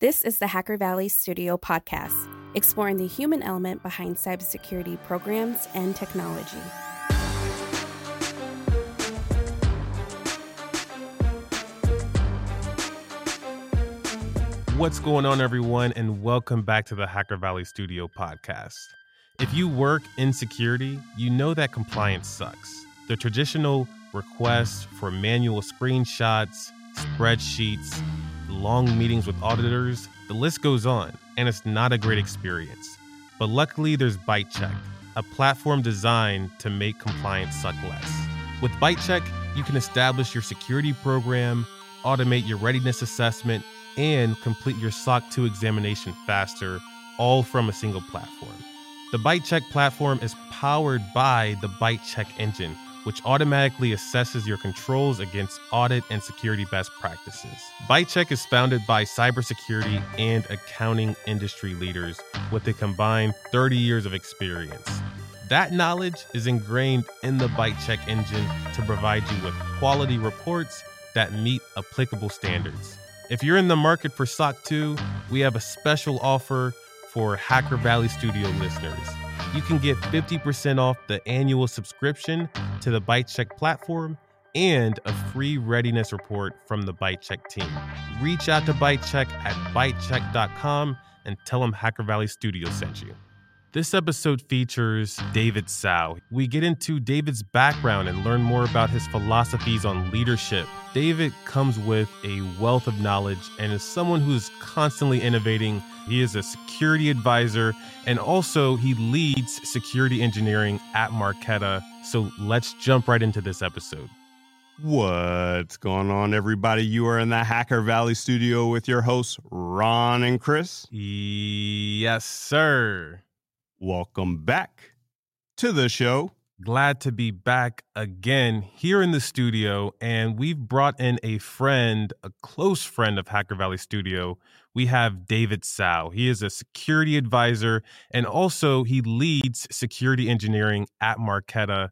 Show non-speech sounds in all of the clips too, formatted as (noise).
This is the Hacker Valley Studio podcast, exploring the human element behind cybersecurity programs and technology. What's going on, everyone, and welcome back to the Hacker Valley Studio podcast. If you work in security, you know that compliance sucks. The traditional requests for manual screenshots, spreadsheets, long meetings with auditors, the list goes on, and it's not a great experience. But luckily, there's ByteChek, a platform designed to make compliance suck less. With ByteChek, you can establish your security program, automate your readiness assessment, and complete your SOC 2 examination faster, all from a single platform. The ByteChek platform is powered by the ByteChek engine which automatically assesses your controls against audit and security best practices. ByteChek is founded by cybersecurity and accounting industry leaders with a combined 30 years of experience. That knowledge is ingrained in the ByteChek engine to provide you with quality reports that meet applicable standards. If you're in the market for SOC 2, we have a special offer for Hacker Valley Studio listeners you can get 50% off the annual subscription to the ByteChek platform and a free readiness report from the ByteChek team. Reach out to ByteChek at bytechek.com and tell them Hacker Valley Studio sent you. This episode features David Tsao. We get into David's background and learn more about his philosophies on leadership. David comes with a wealth of knowledge and is someone who's constantly innovating. He is a security advisor and also he leads security engineering at Marqeta. So let's jump right into this episode. What's going on, everybody? You are in the Hacker Valley studio with your hosts, Ron and Chris. Yes, sir. Welcome back to the show. Glad to be back again here in the studio. And we've brought in a friend, a close friend of Hacker Valley Studio. We have David Tsao. He is a security advisor and also he leads security engineering at Marqeta.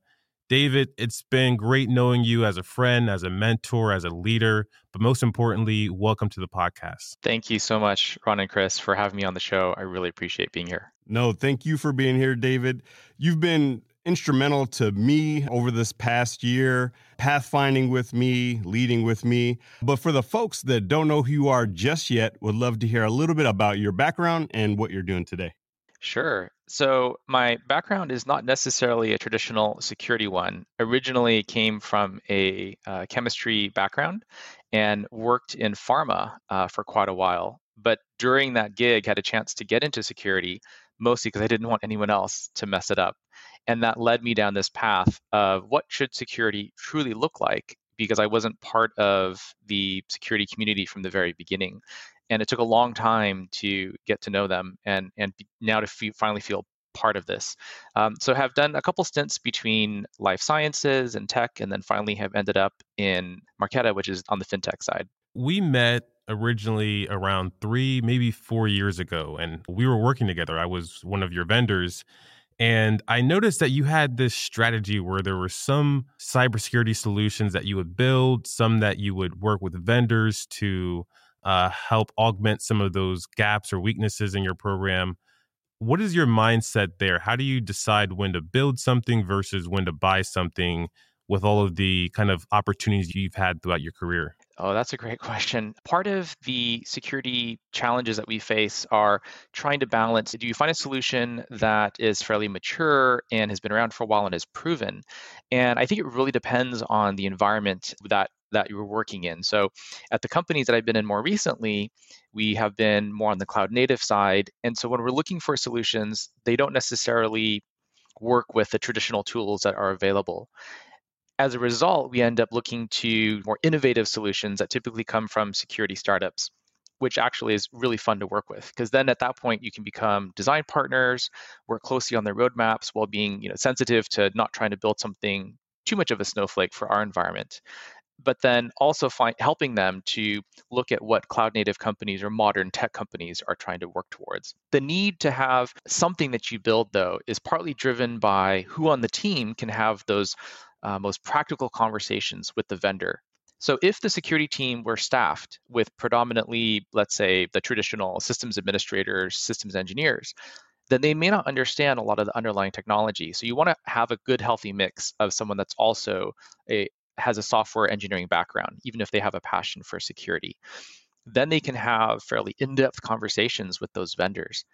David, it's been great knowing you as a friend, as a mentor, as a leader, but most importantly, welcome to the podcast. Thank you so much, Ron and Chris, for having me on the show. I really appreciate being here. No, thank you for being here, David. You've been instrumental to me over this past year, pathfinding with me, leading with me. But for the folks that don't know who you are just yet, would love to hear a little bit about your background and what you're doing today. Sure. So my background is not necessarily a traditional security one. Originally came from a uh, chemistry background and worked in pharma uh, for quite a while. But during that gig, had a chance to get into security, mostly because I didn't want anyone else to mess it up. And that led me down this path of what should security truly look like because I wasn't part of the security community from the very beginning and it took a long time to get to know them and and now to finally feel part of this. Um, so have done a couple stints between life sciences and tech, and then finally have ended up in Marqeta, which is on the fintech side. We met originally around three, maybe four years ago, and we were working together. I was one of your vendors. And I noticed that you had this strategy where there were some cybersecurity solutions that you would build, some that you would work with vendors to uh, help augment some of those gaps or weaknesses in your program. What is your mindset there? How do you decide when to build something versus when to buy something with all of the kind of opportunities you've had throughout your career? Oh, that's a great question. Part of the security challenges that we face are trying to balance do you find a solution that is fairly mature and has been around for a while and is proven? And I think it really depends on the environment that that you were working in. So at the companies that I've been in more recently, we have been more on the cloud native side. And so when we're looking for solutions, they don't necessarily work with the traditional tools that are available. As a result, we end up looking to more innovative solutions that typically come from security startups, which actually is really fun to work with. Because then at that point, you can become design partners, work closely on their roadmaps while being you know, sensitive to not trying to build something too much of a snowflake for our environment but then also find, helping them to look at what cloud native companies or modern tech companies are trying to work towards. The need to have something that you build, though, is partly driven by who on the team can have those uh, most practical conversations with the vendor. So if the security team were staffed with predominantly, let's say, the traditional systems administrators, systems engineers, then they may not understand a lot of the underlying technology. So you want to have a good, healthy mix of someone that's also a has a software engineering background, even if they have a passion for security. Then they can have fairly in-depth conversations with those vendors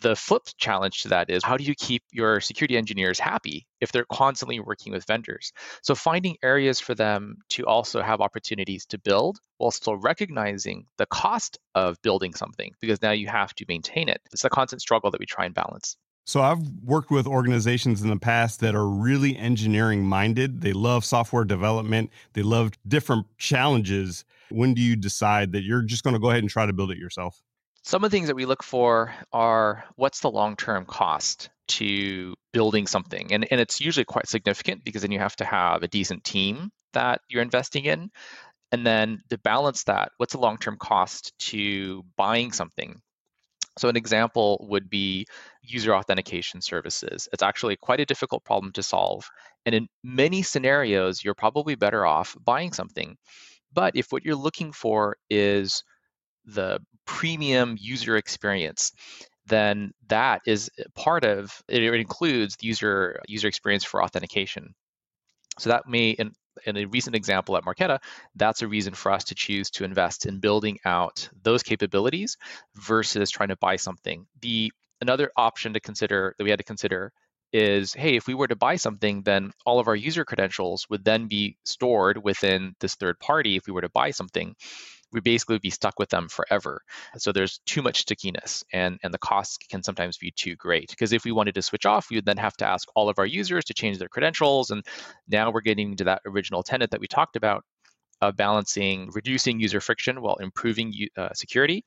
the, flip challenge to that is how do you keep your security engineers happy if they're constantly working with vendors? So finding areas for them to also have opportunities to build while still recognizing the cost of building something because now you have to maintain it. It's a constant struggle that we try and balance. So I've worked with organizations in the past that are really engineering minded. They love software development. They love different challenges. When do you decide that you're just going to go ahead and try to build it yourself? Some of the things that we look for are what's the long term cost to building something? And, and it's usually quite significant because then you have to have a decent team that you're investing in. And then to balance that, what's the long term cost to buying something? So, an example would be user authentication services. It's actually quite a difficult problem to solve. And in many scenarios, you're probably better off buying something. But if what you're looking for is the premium user experience, then that is part of it, includes the user user experience for authentication. So that may in, in a recent example at Marqeta, that's a reason for us to choose to invest in building out those capabilities versus trying to buy something. The another option to consider that we had to consider is hey, if we were to buy something, then all of our user credentials would then be stored within this third party if we were to buy something we basically would be stuck with them forever. So there's too much stickiness and, and the costs can sometimes be too great. Because if we wanted to switch off, we would then have to ask all of our users to change their credentials. And now we're getting to that original tenant that we talked about of balancing reducing user friction while improving uh, security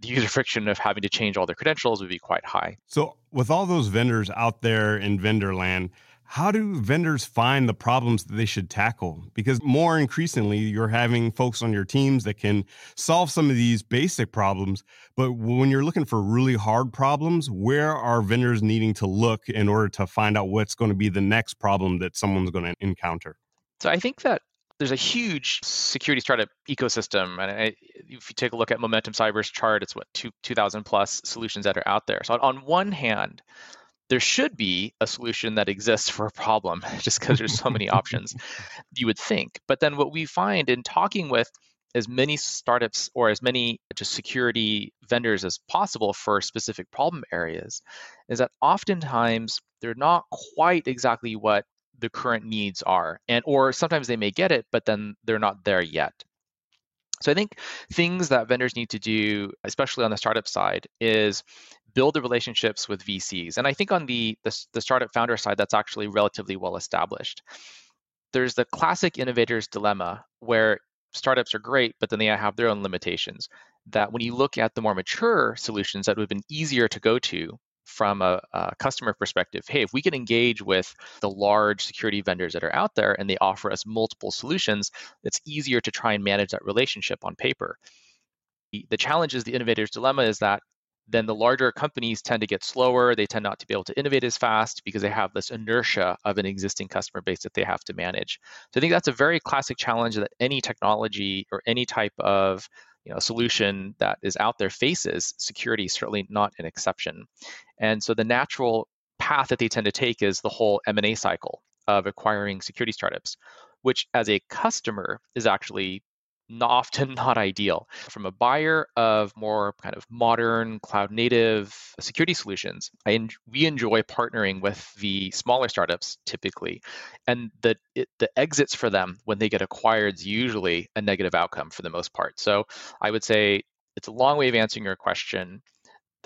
the user friction of having to change all their credentials would be quite high. So, with all those vendors out there in vendor land, how do vendors find the problems that they should tackle? Because more increasingly, you're having folks on your teams that can solve some of these basic problems. But when you're looking for really hard problems, where are vendors needing to look in order to find out what's going to be the next problem that someone's going to encounter? So I think that there's a huge security startup ecosystem. And I, if you take a look at Momentum Cyber's chart, it's what, two, 2,000 plus solutions that are out there. So on one hand, there should be a solution that exists for a problem (laughs) just because there's so many options you would think. But then what we find in talking with as many startups or as many just security vendors as possible for specific problem areas is that oftentimes they're not quite exactly what the current needs are and or sometimes they may get it but then they're not there yet. So I think things that vendors need to do, especially on the startup side, is build the relationships with VCs. And I think on the, the, the startup founder side, that's actually relatively well established. There's the classic innovator's dilemma where startups are great, but then they have their own limitations. That when you look at the more mature solutions that would have been easier to go to from a, a, customer perspective hey if we can engage with the large security vendors that are out there and they offer us multiple solutions it's easier to try and manage that relationship on paper the, the challenge is the innovator's dilemma is that then the larger companies tend to get slower. They tend not to be able to innovate as fast because they have this inertia of an existing customer base that they have to manage. So I think that's a very classic challenge that any technology or any type of you know, solution that is out there faces. Security is certainly not an exception. And so the natural path that they tend to take is the whole M&A cycle of acquiring security startups, which as a customer is actually not often not ideal. From a buyer of more kind of modern cloud native security solutions, I we enjoy partnering with the smaller startups typically, and the it, the exits for them when they get acquired is usually a negative outcome for the most part. So I would say it's a long way of answering your question.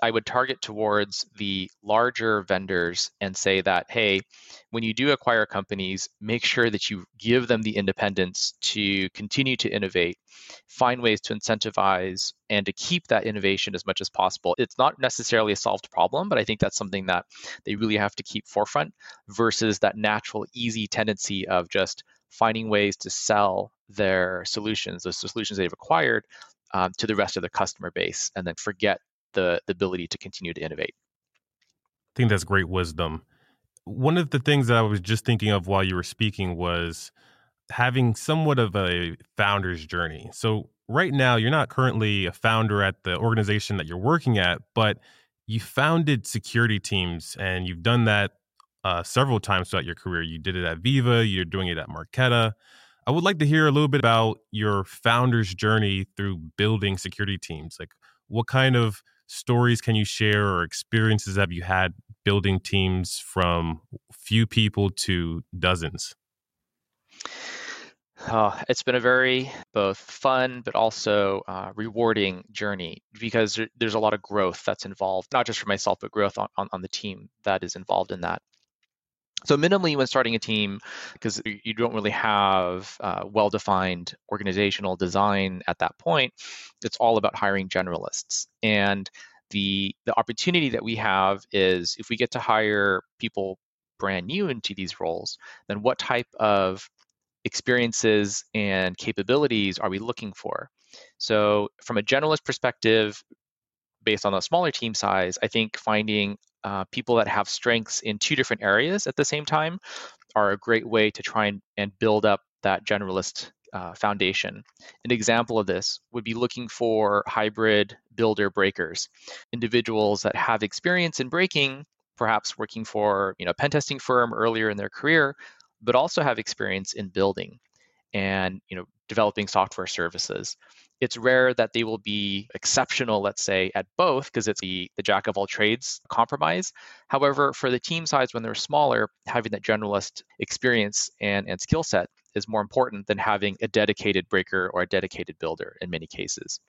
I would target towards the larger vendors and say that, hey, when you do acquire companies, make sure that you give them the independence to continue to innovate, find ways to incentivize and to keep that innovation as much as possible. It's not necessarily a solved problem, but I think that's something that they really have to keep forefront versus that natural, easy tendency of just finding ways to sell their solutions, the solutions they've acquired, um, to the rest of the customer base and then forget the, the ability to continue to innovate. I think that's great wisdom. One of the things that I was just thinking of while you were speaking was having somewhat of a founder's journey. So, right now, you're not currently a founder at the organization that you're working at, but you founded security teams and you've done that uh, several times throughout your career. You did it at Veeva, you're doing it at Marqeta. I would like to hear a little bit about your founder's journey through building security teams. Like, what kind of stories can you share or experiences have you had building teams from few people to dozens? Uh, it's been a very both fun but also uh, rewarding journey because there's a lot of growth that's involved, not just for myself, but growth on, on, on the team that is involved in that. So minimally when starting a team, because you don't really have uh, well-defined organizational design at that point, it's all about hiring generalists. And the the opportunity that we have is if we get to hire people brand new into these roles, then what type of experiences and capabilities are we looking for? So, from a generalist perspective, based on a smaller team size, I think finding uh, people that have strengths in two different areas at the same time are a great way to try and, and build up that generalist uh, foundation. An example of this would be looking for hybrid builder breakers, individuals that have experience in breaking, perhaps working for you know a pen testing firm earlier in their career, but also have experience in building and you know developing software services. It's rare that they will be exceptional, let's say, at both because it's the, the jack of all trades compromise. However, for the team size when they're smaller, having that generalist experience and, and skill set is more important than having a dedicated breaker or a dedicated builder in many cases.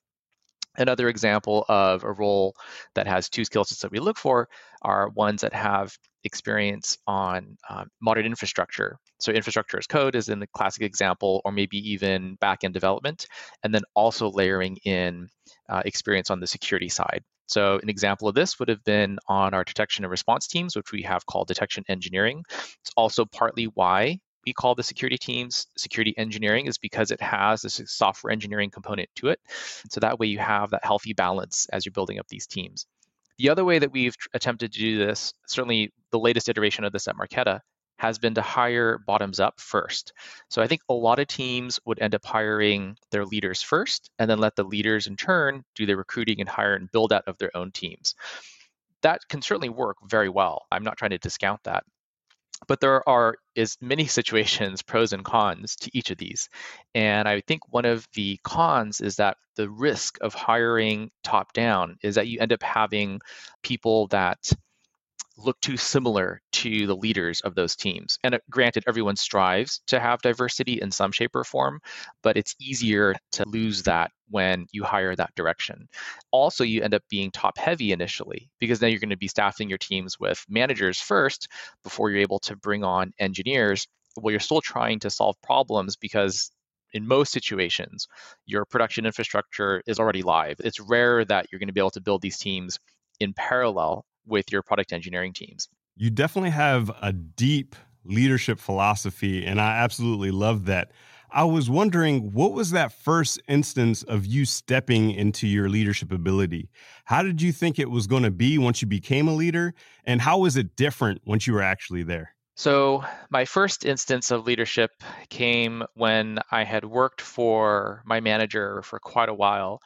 Another example of a role that has two skill sets that we look for are ones that have experience on um, modern infrastructure. So, infrastructure as code is in the classic example, or maybe even backend development, and then also layering in uh, experience on the security side. So, an example of this would have been on our detection and response teams, which we have called detection engineering. It's also partly why we call the security teams security engineering is because it has this software engineering component to it. So that way you have that healthy balance as you're building up these teams. The other way that we've attempted to do this, certainly the latest iteration of this at Marqeta, has been to hire bottoms up first. So I think a lot of teams would end up hiring their leaders first and then let the leaders in turn do the recruiting and hire and build out of their own teams. That can certainly work very well. I'm not trying to discount that but there are is many (laughs) situations pros and cons to each of these. And i think one of the cons is that the risk of hiring top down is that you end up having people that look too similar to the leaders of those teams. And uh, granted, everyone strives to have diversity in some shape or form, but it's easier to lose that when you hire that direction. Also, you end up being top heavy initially because then you're going to be staffing your teams with managers first before you're able to bring on engineers. Well, you're still trying to solve problems because in most situations, your production infrastructure is already live. It's rare that you're going to be able to build these teams in parallel with your product engineering teams. You definitely have a deep leadership philosophy, and I absolutely love that. I was wondering, what was that first instance of you stepping into your leadership ability? How did you think it was going to be once you became a leader? And how was it different once you were actually there? So, my first instance of leadership came when I had worked for my manager for quite a while,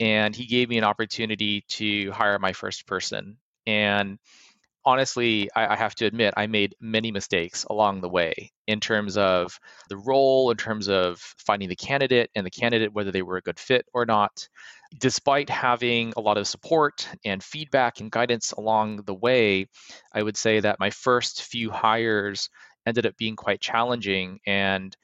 and he gave me an opportunity to hire my first person. And honestly, I, I, have to admit, I made many mistakes along the way in terms of the role, in terms of finding the candidate and the candidate, whether they were a good fit or not. Despite having a lot of support and feedback and guidance along the way, I would say that my first few hires ended up being quite challenging and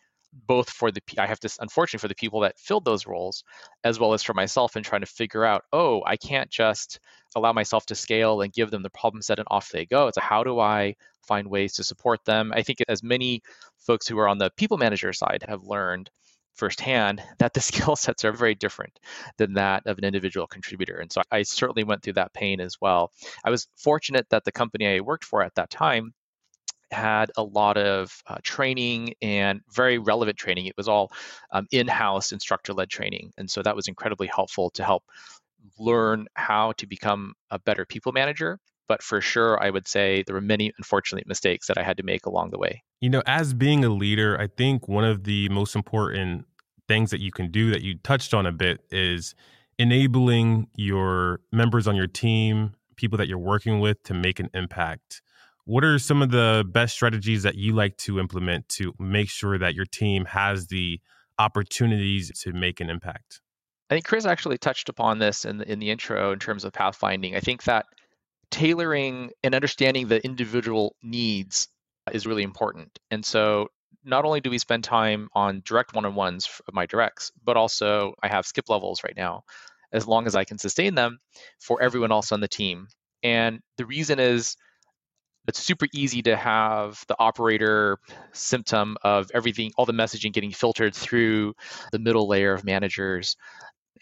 both for the I have to unfortunately for the people that filled those roles, as well as for myself in trying to figure out, oh, I can't just allow myself to scale and give them the problem set and off they go. It's how do I find ways to support them? I think as many folks who are on the people manager side have learned firsthand that the (laughs) skill sets are very different than that of an individual contributor. And so I certainly went through that pain as well. I was fortunate that the company I worked for at that time had a lot of uh, training and very relevant training. It was all um, in house instructor led training. And so that was incredibly helpful to help learn how to become a better people manager But for sure, I would say there were many unfortunate mistakes that I had to make along the way. You know, as being a leader, I think one of the most important things that you can do that you touched on a bit is enabling your members on your team, people that you're working with to make an impact. What are some of the best strategies that you like to implement to make sure that your team has the opportunities to make an impact? I think Chris actually touched upon this in the, in the intro in terms of pathfinding. I think that tailoring and understanding the individual needs is really important. And so not only do we spend time on direct one-on-ones of my directs, but also I have skip levels right now, as long as I can sustain them for everyone else on the team. And the reason is it's super easy to have the operator symptom of everything, all the messaging getting filtered through the middle layer of managers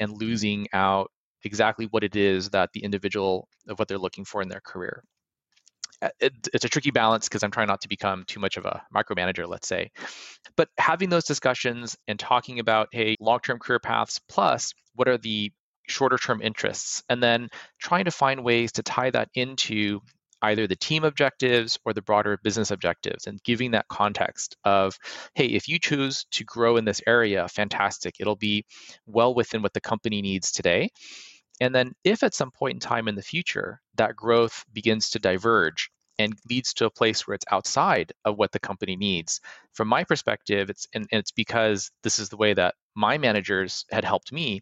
and losing out exactly what it is that the individual of what they're looking for in their career. Uh, it, it's a tricky balance because I'm trying not to become too much of a micromanager, let's say. But having those discussions and talking about, hey, long term career paths plus what are the shorter term interests, and then trying to find ways to tie that into either the team objectives or the broader business objectives and giving that context of hey if you choose to grow in this area fantastic. It'll be well within what the company needs today. And then if at some point in time in the future that growth begins to diverge and leads to a place where it's outside of what the company needs from my perspective it's and, and, it's because this is the way that my managers had helped me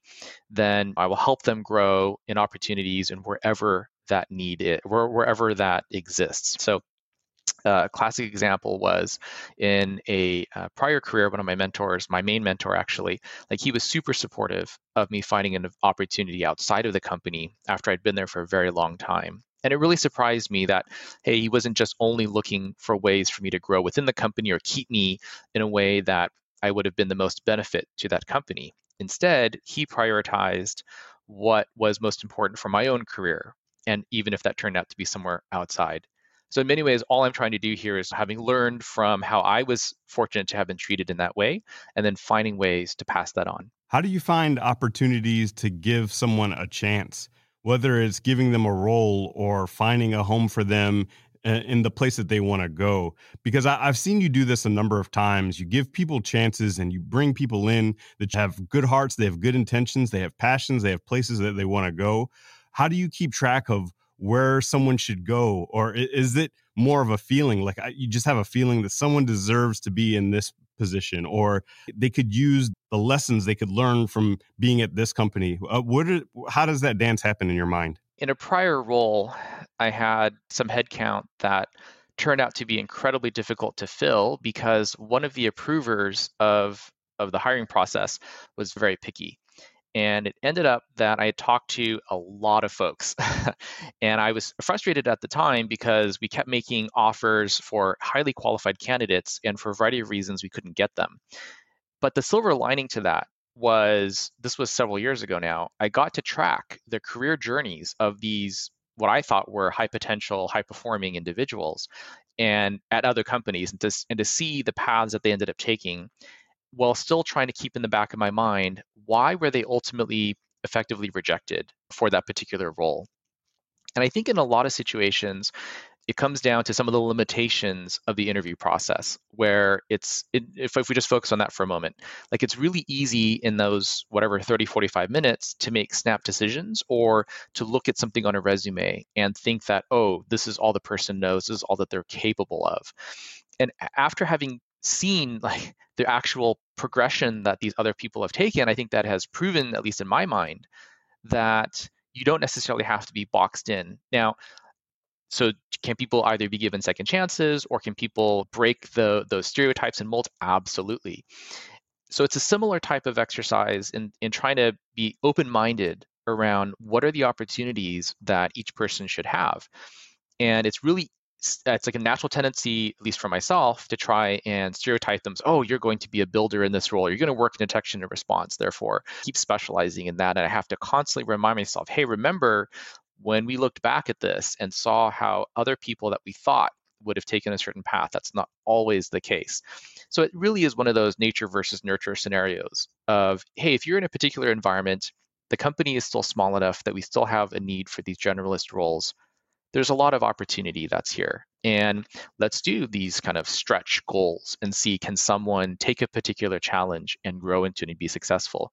then i will help them grow in opportunities and wherever that need is wherever that exists. So a classic example was in a uh, prior career one of my mentors my main mentor actually like he was super supportive of me finding an opportunity outside of the company after i'd been there for a very long time. And it really surprised me that hey he wasn't just only looking for ways for me to grow within the company or keep me in a way that i would have been the most benefit to that company. Instead he prioritized what was most important for my own career and even if that turned out to be somewhere outside so, in many ways, all I'm trying to do here is having learned from how I was fortunate to have been treated in that way, and then finding ways to pass that on. How do you find opportunities to give someone a chance, whether it's giving them a role or finding a home for them uh, in the place that they want to go? Because I, have seen you do this a number of times. You give people chances and you bring people in that have good hearts, they have good intentions, they have passions, they have places that they want to go. How do you keep track of where someone should go? Or is it more of a feeling like you just have a feeling that someone deserves to be in this position or they could use the lessons they could learn from being at this company? Uh, what are, how does that dance happen in your mind? In a prior role i had some headcount that turned out to be incredibly difficult to fill because one of the approvers of of the hiring process was very picky and it ended up that I had talked to a lot of folks. (laughs) and I was frustrated at the time because we kept making offers for highly qualified candidates, and for a variety of reasons, we couldn't get them. But the silver lining to that was this was several years ago now. I got to track the career journeys of these, what I thought were high potential, high performing individuals and at other companies and to, and to see the paths that they ended up taking while still trying to keep in the back of my mind why were they ultimately effectively rejected for that particular role. And I think in a lot of situations, it comes down to some of the limitations of the interview process where it's it, if, if we just focus on that for a moment like it's really easy in those whatever 30 45 minutes to make snap decisions or to look at something on a resume and think that oh this is all the person knows this is all that they're capable of and after having seen (laughs) like the actual progression that these other people have taken, I think that has proven, at least in my mind, that you don't necessarily have to be boxed in. Now, so can people either be given second chances or can people break the those stereotypes and molds? Absolutely. So it's a similar type of exercise in, in trying to be open-minded around what are the opportunities that each person should have. And it's really it's like a natural tendency, at least for myself, to try and stereotype them. oh, you're going to be a builder in this role. You're going to work in detection and response. Therefore, keep specializing in that. And I have to constantly remind myself, hey, remember when we looked back at this and saw how other people that we thought would have taken a certain path. That's not always the case. So it really is one of those nature versus nurture scenarios of, hey, if you're in a particular environment, the company is still small enough that we still have a need for these generalist roles there's a lot of opportunity that's here. And let's do these kind of stretch goals and see can someone take a particular challenge and grow into it and be successful.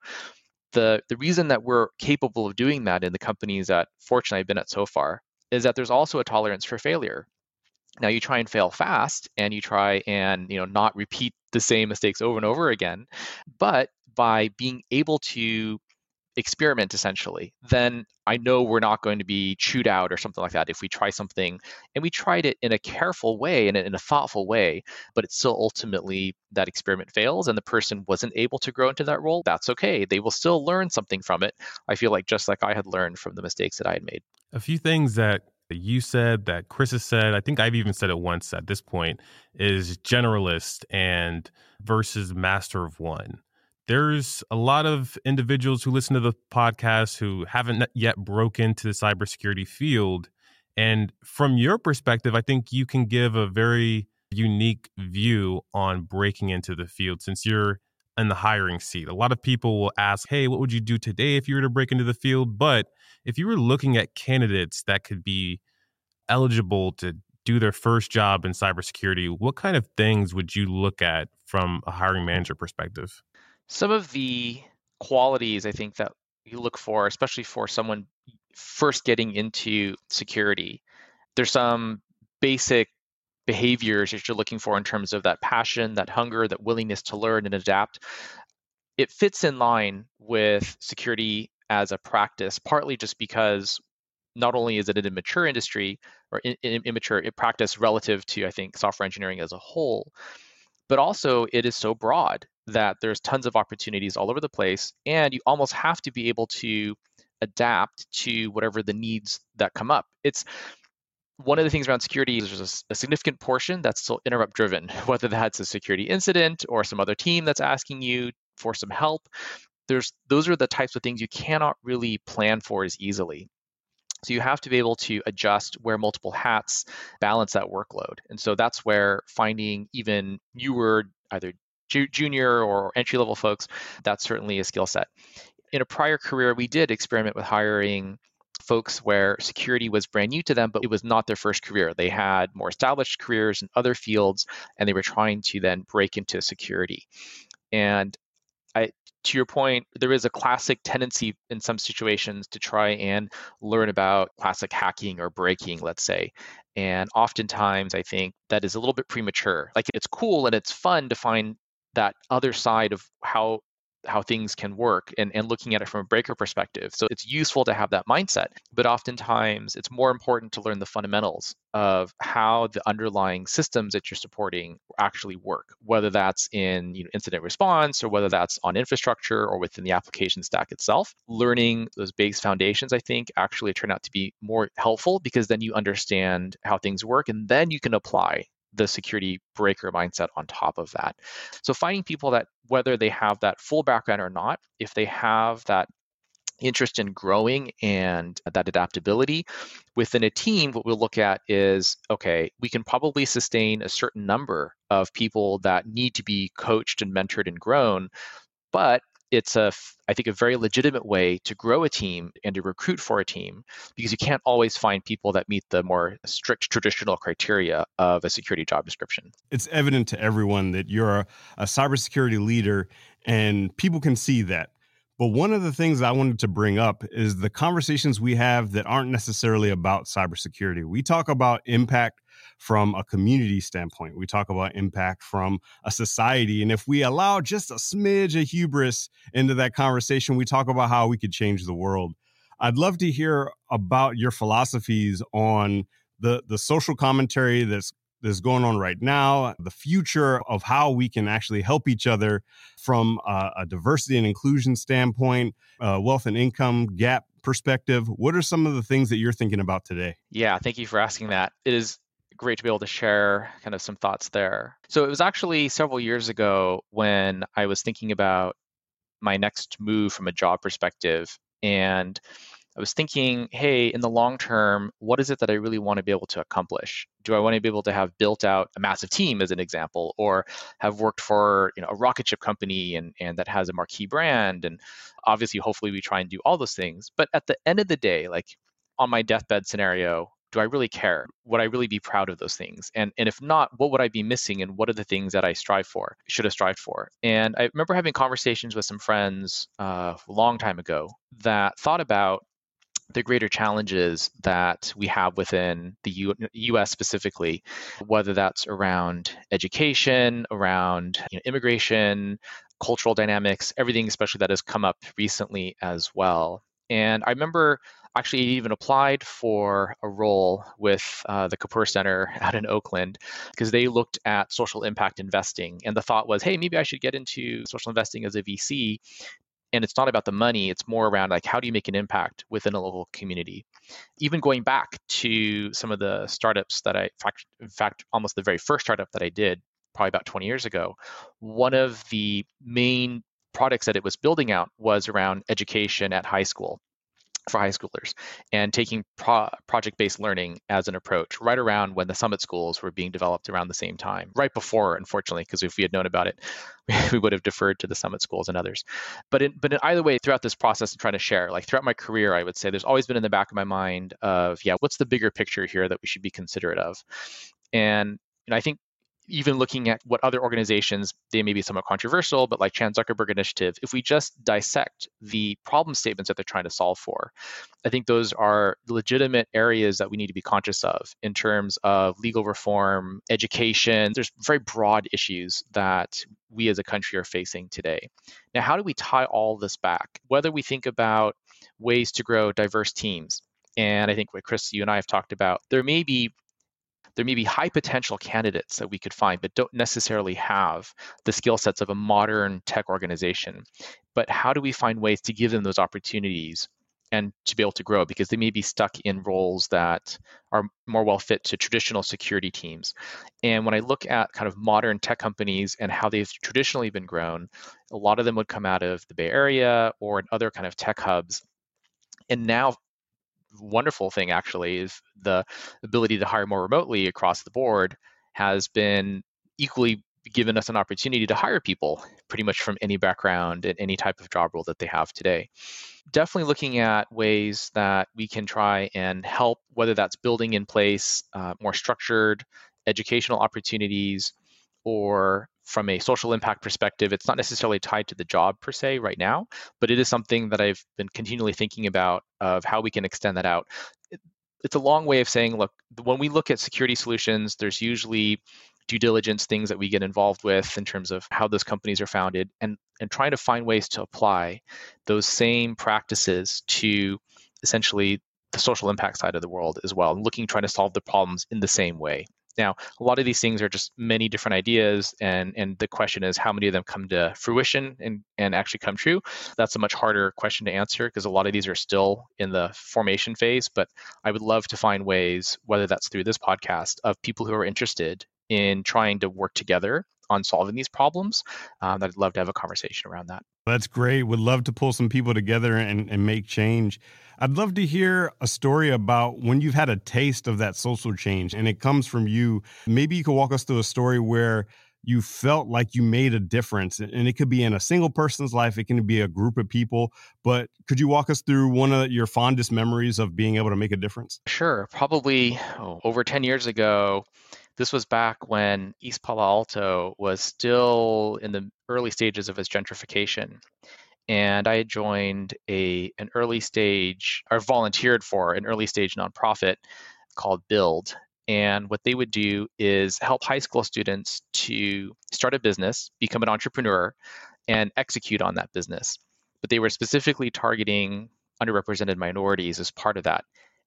The, the reason that we're capable of doing that in the companies that fortunately I've been at so far is that there's also a tolerance for failure. Now you try and fail fast and you try and you know not repeat the same mistakes over and over again. But by being able to experiment essentially, then I know we're not going to be chewed out or something like that if we try something and we tried it in a careful way and in a thoughtful way, but it's still ultimately that experiment fails and the person wasn't able to grow into that role. That's okay. They will still learn something from it. I feel like just like I had learned from the mistakes that I had made. A few things that you said, that Chris has said, I think I've even said it once at this point, is generalist and versus master of one there's a lot of individuals who listen to the podcast who haven't yet broke into the cybersecurity field. And from your perspective, I think you can give a very unique view on breaking into the field since you're in the hiring seat. A lot of people will ask, Hey, what would you do today if you were to break into the field? But if you were looking at candidates that could be eligible to do their first job in cybersecurity, what kind of things would you look at from a hiring manager perspective? Some of the qualities I think that you look for, especially for someone first getting into security, there's some basic behaviors that you're looking for in terms of that passion, that hunger, that willingness to learn and adapt. It fits in line with security as a practice, partly just because not only is it an immature industry or in, in, immature practice relative to, I think, software engineering as a whole, but also it is so broad that there's tons of opportunities all over the place and you almost have to be able to adapt to whatever the needs that come up. It's one of the things around security is there's a, significant portion that's still interrupt driven (laughs) whether that's a security incident or some other team that's asking you for some help. There's those are the types of things you cannot really plan for as easily. So you have to be able to adjust, wear multiple hats, balance that workload. And so that's where finding even newer, either ju- junior or entry level folks, that's certainly a skill set. In a prior career, we did experiment with hiring folks where security was brand new to them, but it was not their first career. They had more established careers in other fields, and they were trying to then break into security. And I, to your point, there is a classic tendency in some situations to try and learn about classic hacking or breaking, let's say. And oftentimes, I think that is a little bit premature. Like it's cool and it's fun to find that other side of how how things can work and, and looking at it from a breaker perspective. So it's useful to have that mindset, but oftentimes it's more important to learn the fundamentals of how the underlying systems that you're supporting actually work, whether that's in you know, incident response or whether that's on infrastructure or within the application stack itself. Learning those base foundations, I think, actually turn out to be more helpful because then you understand how things work and then you can apply the security breaker mindset on top of that. So finding people that whether they have that full background or not, if they have that interest in growing and that adaptability within a team what we'll look at is okay we can probably sustain a certain number of people that need to be coached and mentored and grown but it's a i think a very legitimate way to grow a team and to recruit for a team because you can't always find people that meet the more strict traditional criteria of a security job description it's evident to everyone that you're a, cybersecurity leader and people can see that but one of the things I wanted to bring up is the conversations we have that aren't necessarily about cybersecurity. We talk about impact from a community standpoint. We talk about impact from a society. And if we allow just a smidge of hubris into that conversation, we talk about how we could change the world. I'd love to hear about your philosophies on the the social commentary that's that's going on right now, the future of how we can actually help each other from a, a diversity and inclusion standpoint, wealth and income gap perspective. What are some of the things that you're thinking about today? Yeah, thank you for asking that. It is great to be able to share kind of some thoughts there. So it was actually several years ago when I was thinking about my next move from a job perspective. And I was thinking, hey, in the long term, what is it that I really want to be able to accomplish? Do I want to be able to have built out a massive team, as an example, or have worked for you know a rocket ship company and and that has a marquee brand? And obviously, hopefully, we try and do all those things. But at the end of the day, like on my deathbed scenario, do I really care? Would I really be proud of those things? And and if not, what would I be missing? And what are the things that I strive for, should have strived for? And I remember having conversations with some friends uh, a long time ago that thought about the greater challenges that we have within the U- US specifically, whether that's around education, around you know, immigration, cultural dynamics, everything, especially that has come up recently as well. And I remember actually even applied for a role with uh, the Kapor Center (laughs) out in Oakland because they looked at social impact investing. And the thought was, hey, maybe I should get into social investing as a VC. And it's not about the money, it's more around like how do you make an impact within a local community. Even going back to some of the startups that I, in fact, in fact almost the very first startup that I did probably about 20 years ago, one of the main products that it was building out was around education at high school for high schoolers and taking pro- project based learning as an approach right around when the summit schools were being developed around the same time, right before, unfortunately, because if we had known about it, (laughs) we would have deferred to the summit schools and others. But in, but in either way, throughout this process of trying to share, like throughout my career, I would say there's always been in the back of my mind of, yeah, what's the bigger picture here that we should be considerate of? And and I think even looking at what other organizations, they may be somewhat controversial, but like Chan Zuckerberg Initiative, if we just dissect the problem statements that they're trying to solve for, I think those are legitimate areas that we need to be conscious of in terms of legal reform, education. There's very broad issues that we as a country are facing today. Now, how do we tie all this back? Whether we think about ways to grow diverse teams, and I think what Chris, you and I have talked about, there may be there may be high potential candidates that we could find, but don't necessarily have the skill sets of a modern tech organization. But how do we find ways to give them those opportunities and to be able to grow because they may be stuck in roles that are more well fit to traditional security teams. And when I look at kind of modern tech companies and how they've traditionally been grown, a lot of them would come out of the Bay Area or in other kind of tech hubs. And now wonderful thing actually is the ability to hire more remotely across the board has been equally given us an opportunity to hire people pretty much from any background and any type of job role that they have today. Definitely looking at ways that we can try and help, whether that's building in place uh, more structured educational opportunities or from a social impact perspective, it's not necessarily tied to the job per se right now, but it is something that I've been continually thinking about of how we can extend that out. It's a long way of saying, look, when we look at security solutions, there's usually due diligence things that we get involved with in terms of how those companies are founded and and trying to find ways to apply those same practices to essentially the social impact side of the world as well and looking trying to solve the problems in the same way now, a lot of these things are just many different ideas, and and the question is how many of them come to fruition and and actually come true. That's a much harder question to answer because a lot of these are still in the formation phase. But I would love to find ways, whether that's through this podcast, of people who are interested in trying to work together on solving these problems. Um, I'd love to have a conversation around that. That's great. Would love to pull some people together and, and make change. I'd love to hear a story about when you've had a taste of that social change and it comes from you. Maybe you could walk us through a story where you felt like you made a difference and it could be in a single person's life it can be a group of people but could you walk us through one of your fondest memories of being able to make a difference sure probably oh, over 10 years ago this was back when East Palo Alto was still in the early stages of its gentrification. And I had joined a an early stage or volunteered for an early stage nonprofit called Build. And what they would do is help high school students to start a business, become an entrepreneur, and execute on that business. But they were specifically targeting underrepresented minorities as part of that.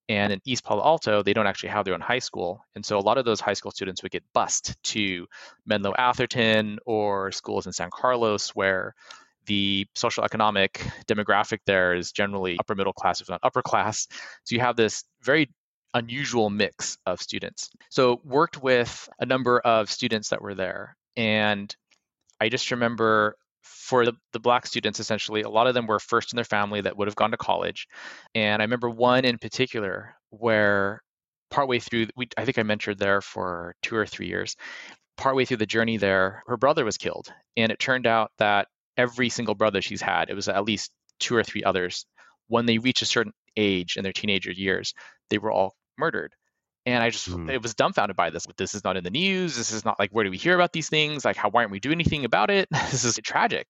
And in East Palo Alto, they don't actually have their own high school. And so a lot of those high school students would get bused to Menlo Atherton or schools in San Carlos where the social economic demographic there is generally upper middle class, if not upper class. So you have this very unusual mix of students. So worked with a number of students that were there. And I just remember for the, the black students essentially a lot of them were first in their family that would have gone to college. And i remember one in particular where partway through we i think i mentored there for two or three years partway through the journey there her brother was killed. And it turned out that every single brother she's had it was at least two or three others when they reach a certain age in their teenager years they were all murdered And I just mm. it was dumbfounded by this. This is not in the news. This is not like where do we hear about these things? Like how why aren't we doing anything about it? (laughs) this is tragic.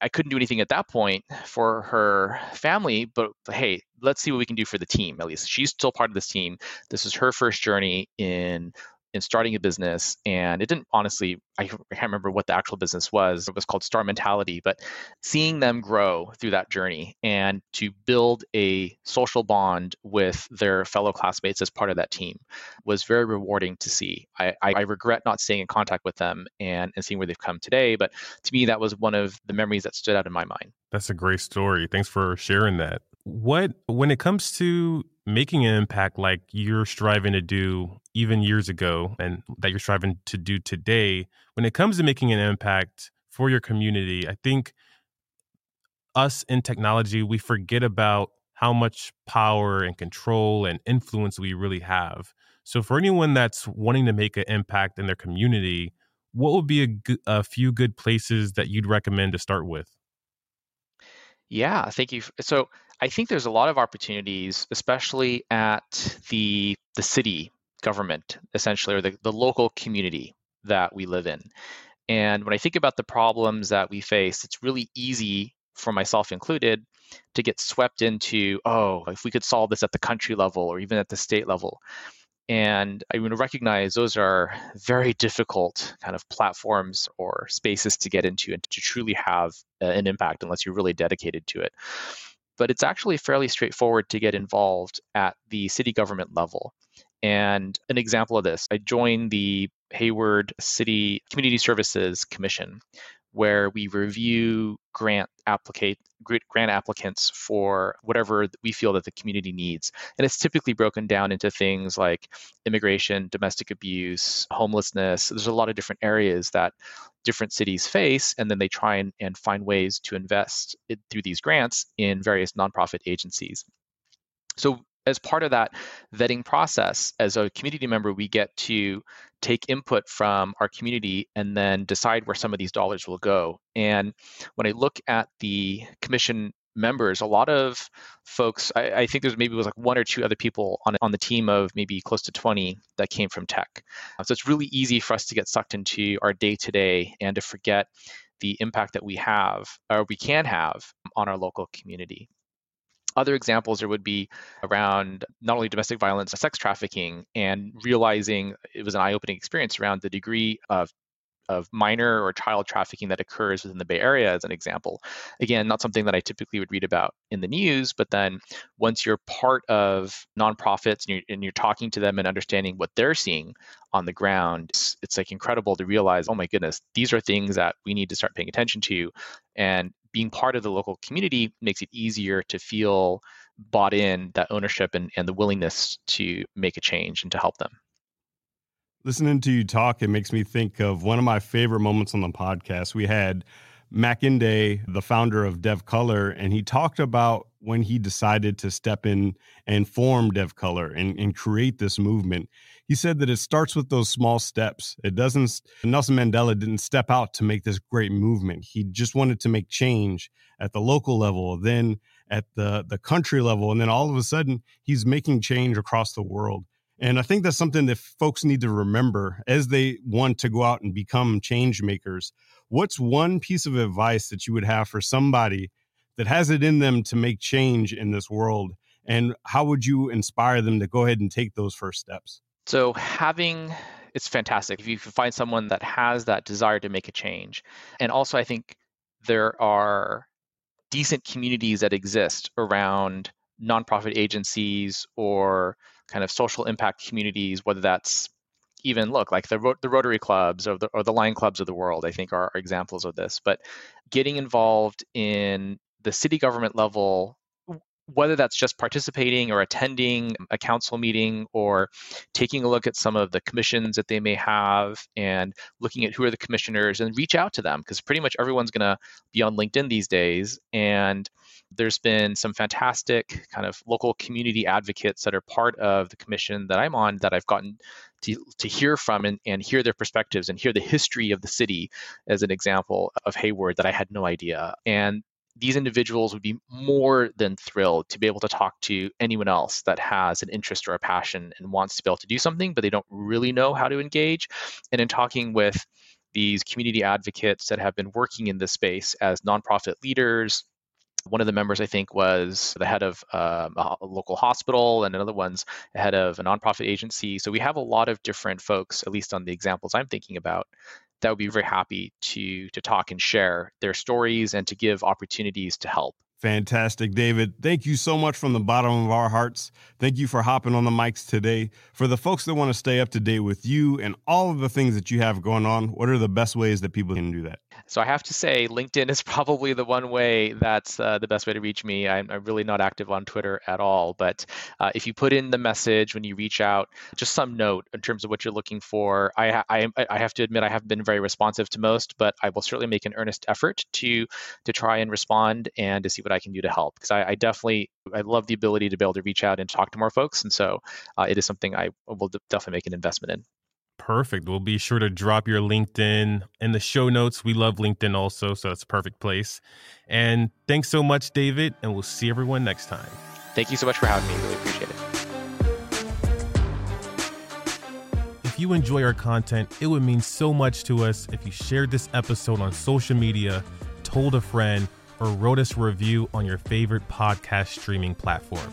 I couldn't do anything at that point for her family, but hey, let's see what we can do for the team. At least she's still part of this team. This is her first journey in in starting a business and it didn't honestly I can't remember what the actual business was it was called star mentality but seeing them grow through that journey and to build a social bond with their fellow classmates as part of that team was very rewarding to see. I, I regret not staying in contact with them and, and seeing where they've come today but to me that was one of the memories that stood out in my mind. That's a great story. Thanks for sharing that. What when it comes to making an impact like you're striving to do even years ago and that you're striving to do today when it comes to making an impact for your community i think us in technology we forget about how much power and control and influence we really have. So for anyone that's wanting to make an impact in their community what would be a, a few good places that you'd recommend to start with? Yeah thank you so i think there's a lot of opportunities especially at the the city government, essentially, or the, the local community that we live in. And when I think about the problems that we face, it's really easy, for myself included, to get swept into, oh, if we could solve this at the country level or even at the state level. And I to recognize those are very difficult kind of platforms or spaces to get into and to truly have uh, an impact unless you're really dedicated to it. But it's actually fairly straightforward to get involved at the city government level. And an example of this, I joined the Hayward City Community Services Commission, where we review grant applicate grant applicants for whatever we feel that the community needs. And it's typically broken down into things like immigration, domestic abuse, homelessness. There's a lot of different areas that different cities face, and then they try and, and find ways to invest it, through these grants in various nonprofit agencies. So as part of that vetting process, as a community member, we get to take input from our community and then decide where some of these dollars will go. And when I look at the commission members, a lot of folks, I, I, think there's maybe was like one or two other people on, on the team of maybe close to 20 that came from tech. So it's really easy for us to get sucked into our day to day and to forget the impact that we have or we can have on our local community. Other examples there would be around not only domestic violence, sex trafficking, and realizing it was an eye opening experience around the degree of of minor or child trafficking that occurs within the Bay Area, as an example. Again, not something that I typically would read about in the news, but then once you're part of nonprofits and you're, and you're talking to them and understanding what they're seeing on the ground, it's, it's like incredible to realize, oh my goodness, these are things that we need to start paying attention to. And being part of the local community makes it easier to feel bought in that ownership and, and the willingness to make a change and to help them. Listening to you talk, it makes me think of one of my favorite moments on the podcast. We had Makinde, the founder of Dev Color, and he talked about when he decided to step in and form Dev Color and, and create this movement he said that it starts with those small steps. It doesn't, Nelson Mandela didn't step out to make this great movement. He just wanted to make change at the local level, then at the, the country level. And then all of a sudden, he's making change across the world. And I think that's something that folks need to remember as they want to go out and become change makers. What's one piece of advice that you would have for somebody that has it in them to make change in this world? And how would you inspire them to go ahead and take those first steps? So having it's fantastic if you can find someone that has that desire to make a change. And also I think there are decent communities that exist around nonprofit agencies or kind of social impact communities, whether that's even look like the, the Rotary clubs or the, or the Lion clubs of the world, I think are, are examples of this. But getting involved in the city government level whether that's just participating or attending a council meeting or taking a look at some of the commissions that they may have and looking at who are the commissioners and reach out to them because pretty much everyone's going to be on LinkedIn these days. And there's been some fantastic kind of local community advocates that are part of the commission that I'm on that I've gotten to, to hear from and, and hear their perspectives and hear the history of the city as an example of Hayward that I had no idea. And these individuals would be more than thrilled to be able to talk to anyone else that has an interest or a passion and wants to be able to do something, but they don't really know how to engage. And in talking with these community advocates that have been working in this space as nonprofit leaders, one of the members, I think, was the head of um, a local hospital, and another one's head of a nonprofit agency. So we have a lot of different folks, at least on the examples I'm thinking about, that would be very happy to to talk and share their stories and to give opportunities to help. Fantastic, David. Thank you so much from the bottom of our hearts. Thank you for hopping on the mics today. For the folks that want to stay up to date with you and all of the things that you have going on, what are the best ways that people can do that? So I have to say, LinkedIn is (laughs) probably the one way that's uh, the best way to reach me. I'm, I'm, really not active on Twitter at all. But uh, if you put in the message when you reach out, just some note in terms of what you're looking for. I, I, I have to admit I haven't been very responsive to most, but I will certainly make an earnest effort to to try and respond and to see what I can do to help because I, I, definitely I love the ability to be able to reach out and talk to more folks, and so uh, it is something I will definitely make an investment in. Perfect. We'll be sure to drop your LinkedIn in the show notes. We love LinkedIn also, so that's a perfect place. And thanks so much, David, and we'll see everyone next time. Thank you so much for having me. Really appreciate it. If you enjoy our content, it would mean so much to us if you shared this episode on social media, told a friend, or wrote us a review on your favorite podcast streaming platform.